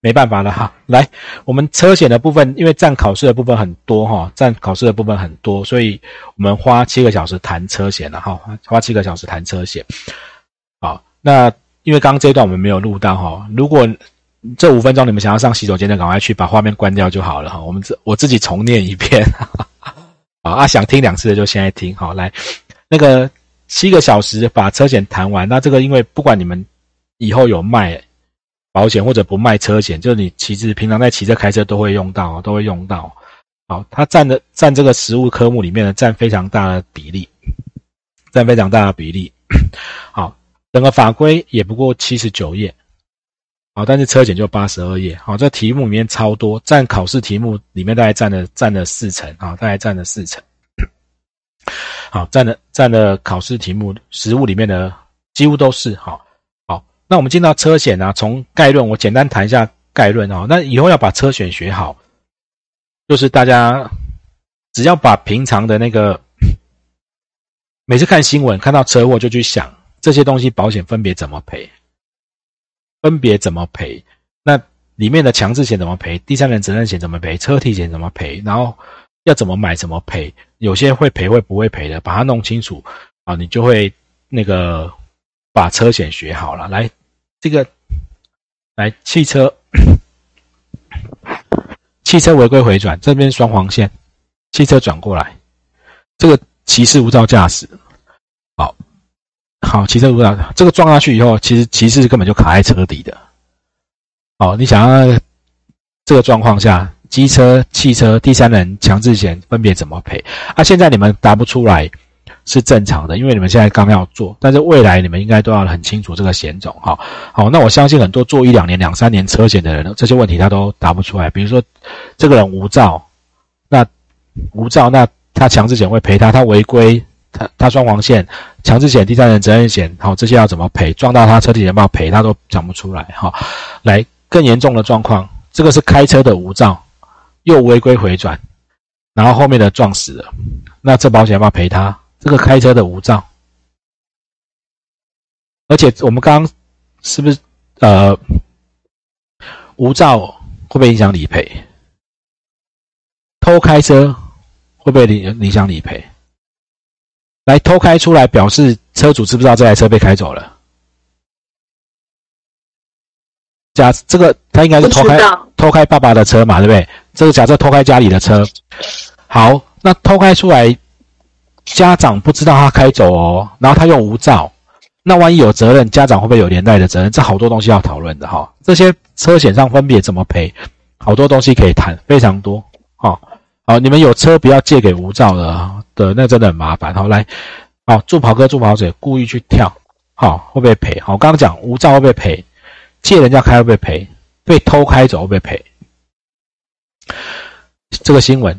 没办法了哈。来，我们车险的部分，因为占考试的部分很多哈，占考试的部分很多，所以我们花七个小时谈车险了哈，花七个小时谈车险。好，那因为刚刚这一段我们没有录到哈，如果这五分钟你们想要上洗手间的，赶快去把画面关掉就好了哈。我们自我自己重念一遍。好啊，想听两次的就现在听好。来，那个七个小时把车险谈完，那这个因为不管你们以后有卖保险或者不卖车险，就是你其实平常在骑车开车都会用到，都会用到。好，它占的占这个实物科目里面的占非常大的比例，占非常大的比例。好，整个法规也不过七十九页。好，但是车险就八十二页。好，这题目里面超多，占考试题目里面大概占了占了四成啊，大概占了四成。好，占了占了考试题目实物里面的几乎都是。好，好，那我们进到车险啊，从概论我简单谈一下概论啊。那以后要把车险学好，就是大家只要把平常的那个 每次看新闻看到车祸就去想这些东西保险分别怎么赔。分别怎么赔？那里面的强制险怎么赔？第三人责任险怎么赔？车体险怎么赔？然后要怎么买？怎么赔？有些会赔，会不会赔的？把它弄清楚啊，你就会那个把车险学好了。来，这个来汽车，汽车违规回转，这边双黄线，汽车转过来，这个骑士无照驾驶。好，好骑车无照这个撞下去以后，其实骑士根本就卡在车底的。好，你想要这个状况下，机车、汽车、第三人强制险分别怎么赔？啊，现在你们答不出来是正常的，因为你们现在刚要做，但是未来你们应该都要很清楚这个险种。哈，好，那我相信很多做一两年、两三年车险的人，这些问题他都答不出来。比如说，这个人无照，那无照，那他强制险会赔他，他违规。他他双黄线，强制险、第三人责任险，好，这些要怎么赔？撞到他车体有没有赔？他都讲不出来，哈。来，更严重的状况，这个是开车的无照，又违规回转，然后后面的撞死了，那这保险要不要赔他？这个开车的无照，而且我们刚刚是不是呃，无照会不会影响理赔？偷开车会不会影影响理赔？来偷开出来，表示车主知不知道这台车被开走了？假这个他应该是偷开偷开爸爸的车嘛，对不对？这个假设偷开家里的车，好，那偷开出来，家长不知道他开走哦，然后他用无照，那万一有责任，家长会不会有连带的责任？这好多东西要讨论的哈。这些车险上分别怎么赔？好多东西可以谈，非常多。好，好，你们有车不要借给无照的。的那真的很麻烦，好来，好助跑哥助跑者故意去跳，好会不会赔？好，刚刚讲无照会不会赔？借人家开会不会赔？被偷开走会不会赔？这个新闻，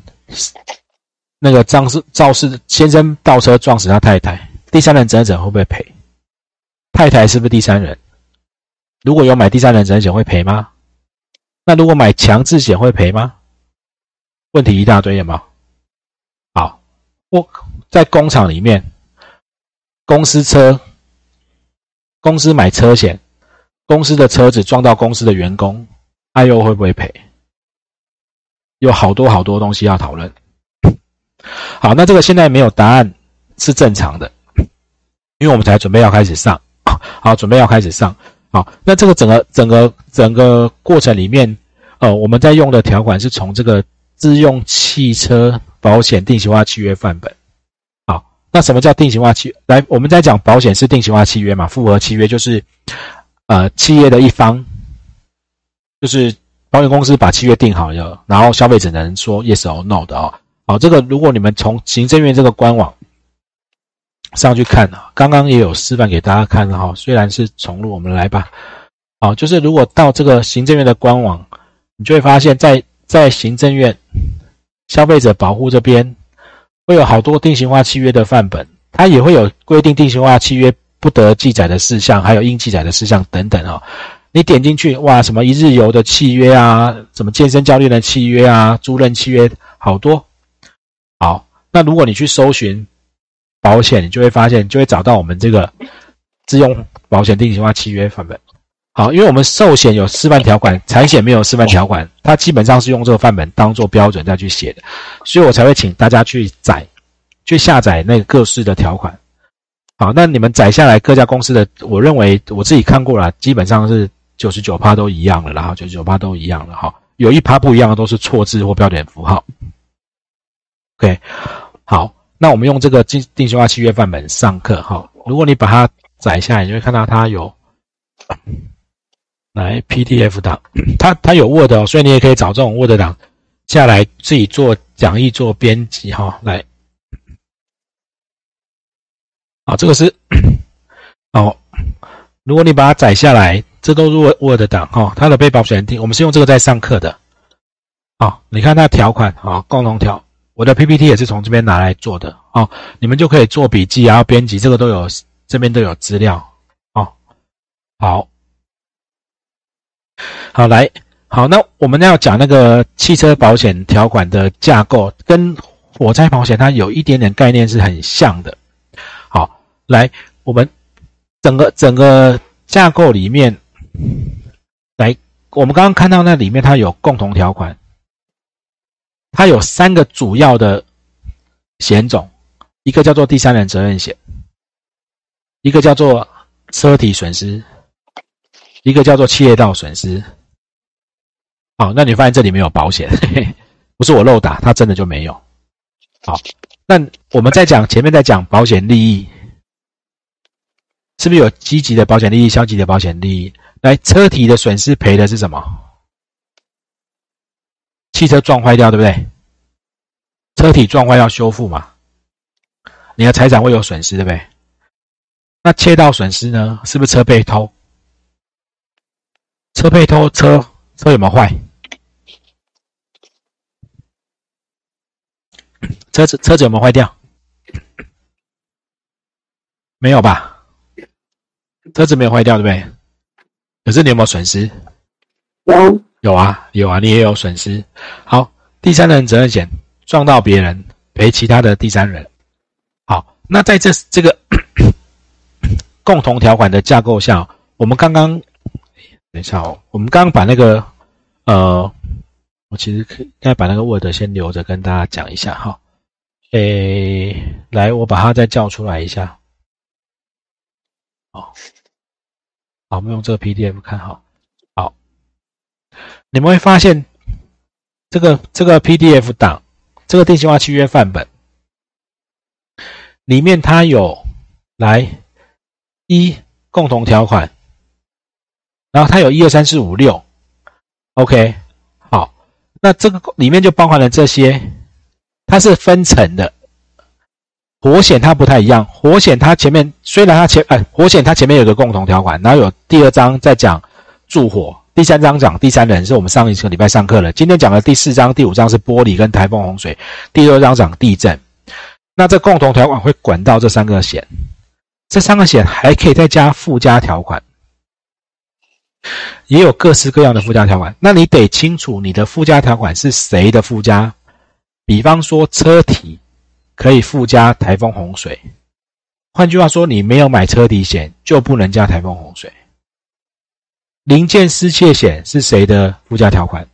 那个张氏肇事先生倒车撞死他太太，第三人责任者会不会赔？太太是不是第三人？如果有买第三人责任险会赔吗？那如果买强制险会赔吗？问题一大堆，有没有？我在工厂里面，公司车，公司买车险，公司的车子撞到公司的员工，哎呦会不会赔？有好多好多东西要讨论。好，那这个现在没有答案是正常的，因为我们才准备要开始上，好，准备要开始上。好，那这个整个整个整个过程里面，呃，我们在用的条款是从这个自用汽车。保险定型化契约范本，好，那什么叫定型化契？来，我们在讲保险是定型化契约嘛？复合契约就是，呃，企业的一方，就是保险公司把契约定好了，然后消费者能说 yes or no 的哦。好，这个如果你们从行政院这个官网上去看啊，刚刚也有示范给大家看了哈，虽然是重录，我们来吧。好，就是如果到这个行政院的官网，你就会发现，在在行政院。消费者保护这边会有好多定型化契约的范本，它也会有规定定型化契约不得记载的事项，还有应记载的事项等等哦。你点进去，哇，什么一日游的契约啊，什么健身教练的契约啊，租赁契约，好多。好，那如果你去搜寻保险，你就会发现，就会找到我们这个自用保险定型化契约范本。好，因为我们寿险有示范条款，产险没有示范条款，它基本上是用这个范本当做标准再去写的，所以我才会请大家去载、去下载那个各式的条款。好，那你们载下来各家公司的，我认为我自己看过了，基本上是九十九趴都一样了，然后九十九趴都一样了，哈，有一趴不一样的都是错字或标点符号。OK，好，那我们用这个定定型化契约范本上课，哈，如果你把它载下来，你会看到它有来 PDF 档，它它有 Word 哦，所以你也可以找这种 Word 档下来自己做讲义做编辑，哈，来。好，这个是哦。如果你把它载下来，这都是 Word 档哈。它的被保险定，我们是用这个在上课的。好，你看它条款啊，共同条，我的 PPT 也是从这边拿来做的哦。你们就可以做笔记，然后编辑，这个都有，这边都有资料哦。好，好来，好，那我们要讲那个汽车保险条款的架构，跟火灾保险它有一点点概念是很像的。好来，我们整个整个架构里面，来，我们刚刚看到那里面它有共同条款，它有三个主要的险种，一个叫做第三人责任险，一个叫做车体损失，一个叫做企业道损失。好，那你发现这里没有保险，不是我漏打，它真的就没有。好，那我们在讲前面在讲保险利益。是不是有积极的保险利益、消极的保险利益？来，车体的损失赔的是什么？汽车撞坏掉，对不对？车体撞坏要修复嘛？你的财产会有损失，对不对？那窃盗损失呢？是不是车被偷？车被偷，车车有没有坏？车子车子有没有坏掉？没有吧？车子没有坏掉，对不对？可是你有没有损失？有，有啊，有啊，你也有损失。好，第三人责任险撞到别人赔其他的第三人。好，那在这这个 共同条款的架构下，我们刚刚等一下哦，我们刚刚把那个呃，我其实可应该把那个 Word 先留着跟大家讲一下哈。诶，来，我把它再叫出来一下。好，好，我们用这个 PDF 看。好，你们会发现这个这个 PDF 档，这个电气化契约范本里面它有来一共同条款，然后它有一二三四五六，OK，好，那这个里面就包含了这些，它是分层的。火险它不太一样，火险它前面虽然它前哎，火险它前面有个共同条款，然后有第二章在讲助火，第三章讲第三人，是我们上一个礼拜上课了。今天讲的第四章、第五章是玻璃跟台风洪水，第二章讲地震。那这共同条款会管到这三个险，这三个险还可以再加附加条款，也有各式各样的附加条款。那你得清楚你的附加条款是谁的附加，比方说车体。可以附加台风洪水，换句话说，你没有买车体险就不能加台风洪水。零件失窃险是谁的附加条款？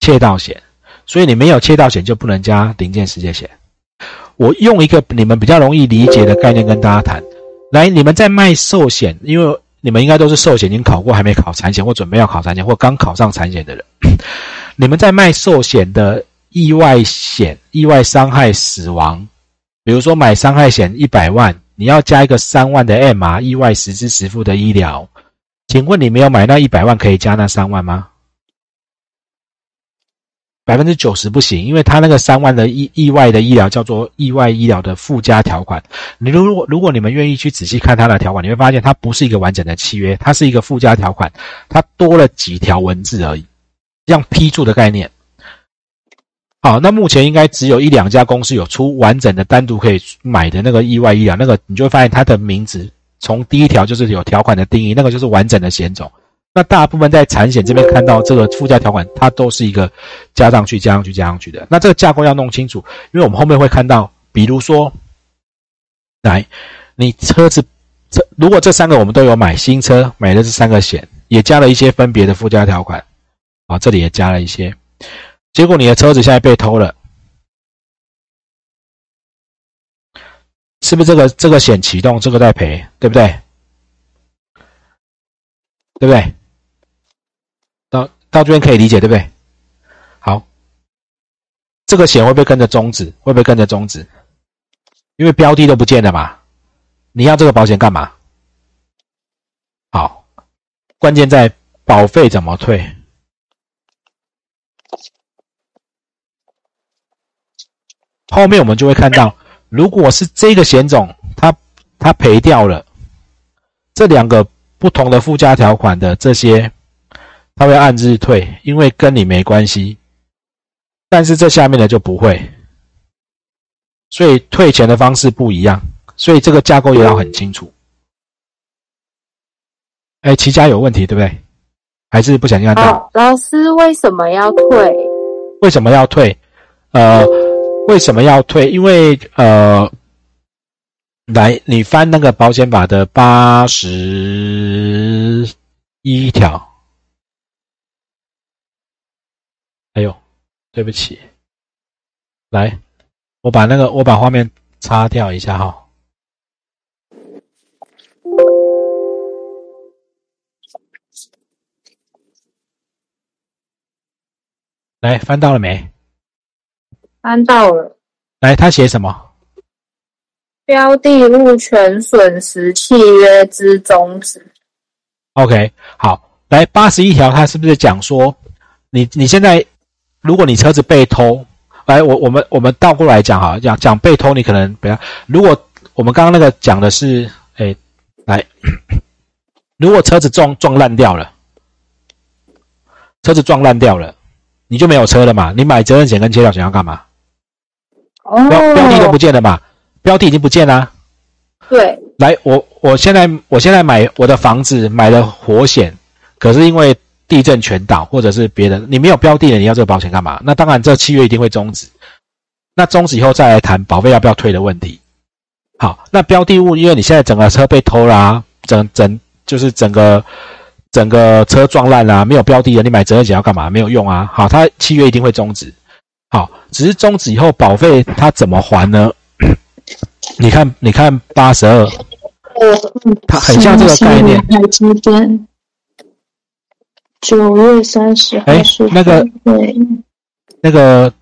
窃盗险，所以你没有窃盗险就不能加零件失窃险。我用一个你们比较容易理解的概念跟大家谈。来，你们在卖寿险，因为你们应该都是寿险已经考过，还没考产险或准备要考产险或刚考上产险的人，你们在卖寿险的。意外险、意外伤害、死亡，比如说买伤害险一百万，你要加一个三万的 M 啊意外实支实付的医疗，请问你没有买那一百万可以加那三万吗？百分之九十不行，因为他那个三万的意意外的医疗叫做意外医疗的附加条款。你如果如果你们愿意去仔细看他的条款，你会发现它不是一个完整的契约，它是一个附加条款，它多了几条文字而已，像批注的概念。好，那目前应该只有一两家公司有出完整的单独可以买的那个意外医疗，那个你就会发现它的名字从第一条就是有条款的定义，那个就是完整的险种。那大部分在产险这边看到这个附加条款，它都是一个加上去、加上去、加上去的。那这个架构要弄清楚，因为我们后面会看到，比如说，来，你车子这如果这三个我们都有买新车，买的这三个险，也加了一些分别的附加条款，啊，这里也加了一些，结果你的车子现在被偷了，是不是这个这个险启动，这个在赔，对不对？对不对？到到这边可以理解，对不对？好，这个险会不会跟着终止？会不会跟着终止？因为标的都不见了嘛，你要这个保险干嘛？好，关键在保费怎么退。后面我们就会看到，如果是这个险种，它它赔掉了，这两个不同的附加条款的这些，它会按日退，因为跟你没关系。但是这下面的就不会。所以退钱的方式不一样，所以这个架构也要很清楚。哎，齐家有问题对不对？还是不想看到？老师为什么要退？为什么要退？呃，为什么要退？因为呃，来，你翻那个保险法的八十一条。哎呦，对不起，来。我把那个，我把画面擦掉一下哈。来，翻到了没？翻到了。来，他写什么？标的物权损失契约之终止。OK，好。来，八十一条，他是不是讲说，你你现在，如果你车子被偷？来，我我们我们倒过来讲哈，讲讲被偷，你可能不要。如果我们刚刚那个讲的是，哎，来，如果车子撞撞烂掉了，车子撞烂掉了，你就没有车了嘛？你买责任险跟切掉险要干嘛？哦，标标的都不见了嘛？标的已经不见了。对。来，我我现在我现在买我的房子买了火险，可是因为。地震全倒，或者是别人，你没有标的了，你要这个保险干嘛？那当然，这契约一定会终止。那终止以后再来谈保费要不要退的问题。好，那标的物，因为你现在整个车被偷啦，整整就是整个整个车撞烂啦，没有标的了，你买责任险要干嘛？没有用啊。好，它契约一定会终止。好，只是终止以后保费它怎么还呢？你看，你看八十二，它很像这个概念。九月三十号是那个那个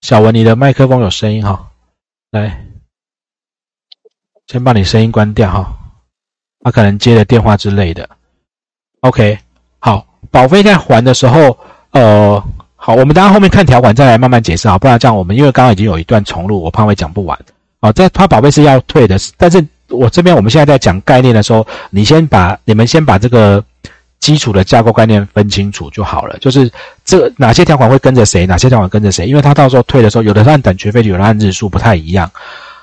小文，你的麦克风有声音哈，来，先把你声音关掉哈，他可能接了电话之类的。OK，好，保费在还的时候，呃，好，我们等下后面看条款再来慢慢解释啊，不然这样我们因为刚刚已经有一段重录，我怕会讲不完啊。这他宝贝是要退的，但是我这边我们现在在讲概念的时候，你先把你们先把这个。基础的架构概念分清楚就好了，就是这哪些条款会跟着谁，哪些条款跟着谁，因为他到时候退的时候，有的按等学费，有的按日数，不太一样。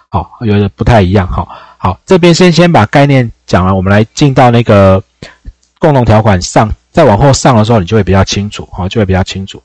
好，有的不太一样。好，好，这边先先把概念讲了，我们来进到那个共同条款上，再往后上的时候，你就会比较清楚，好，就会比较清楚。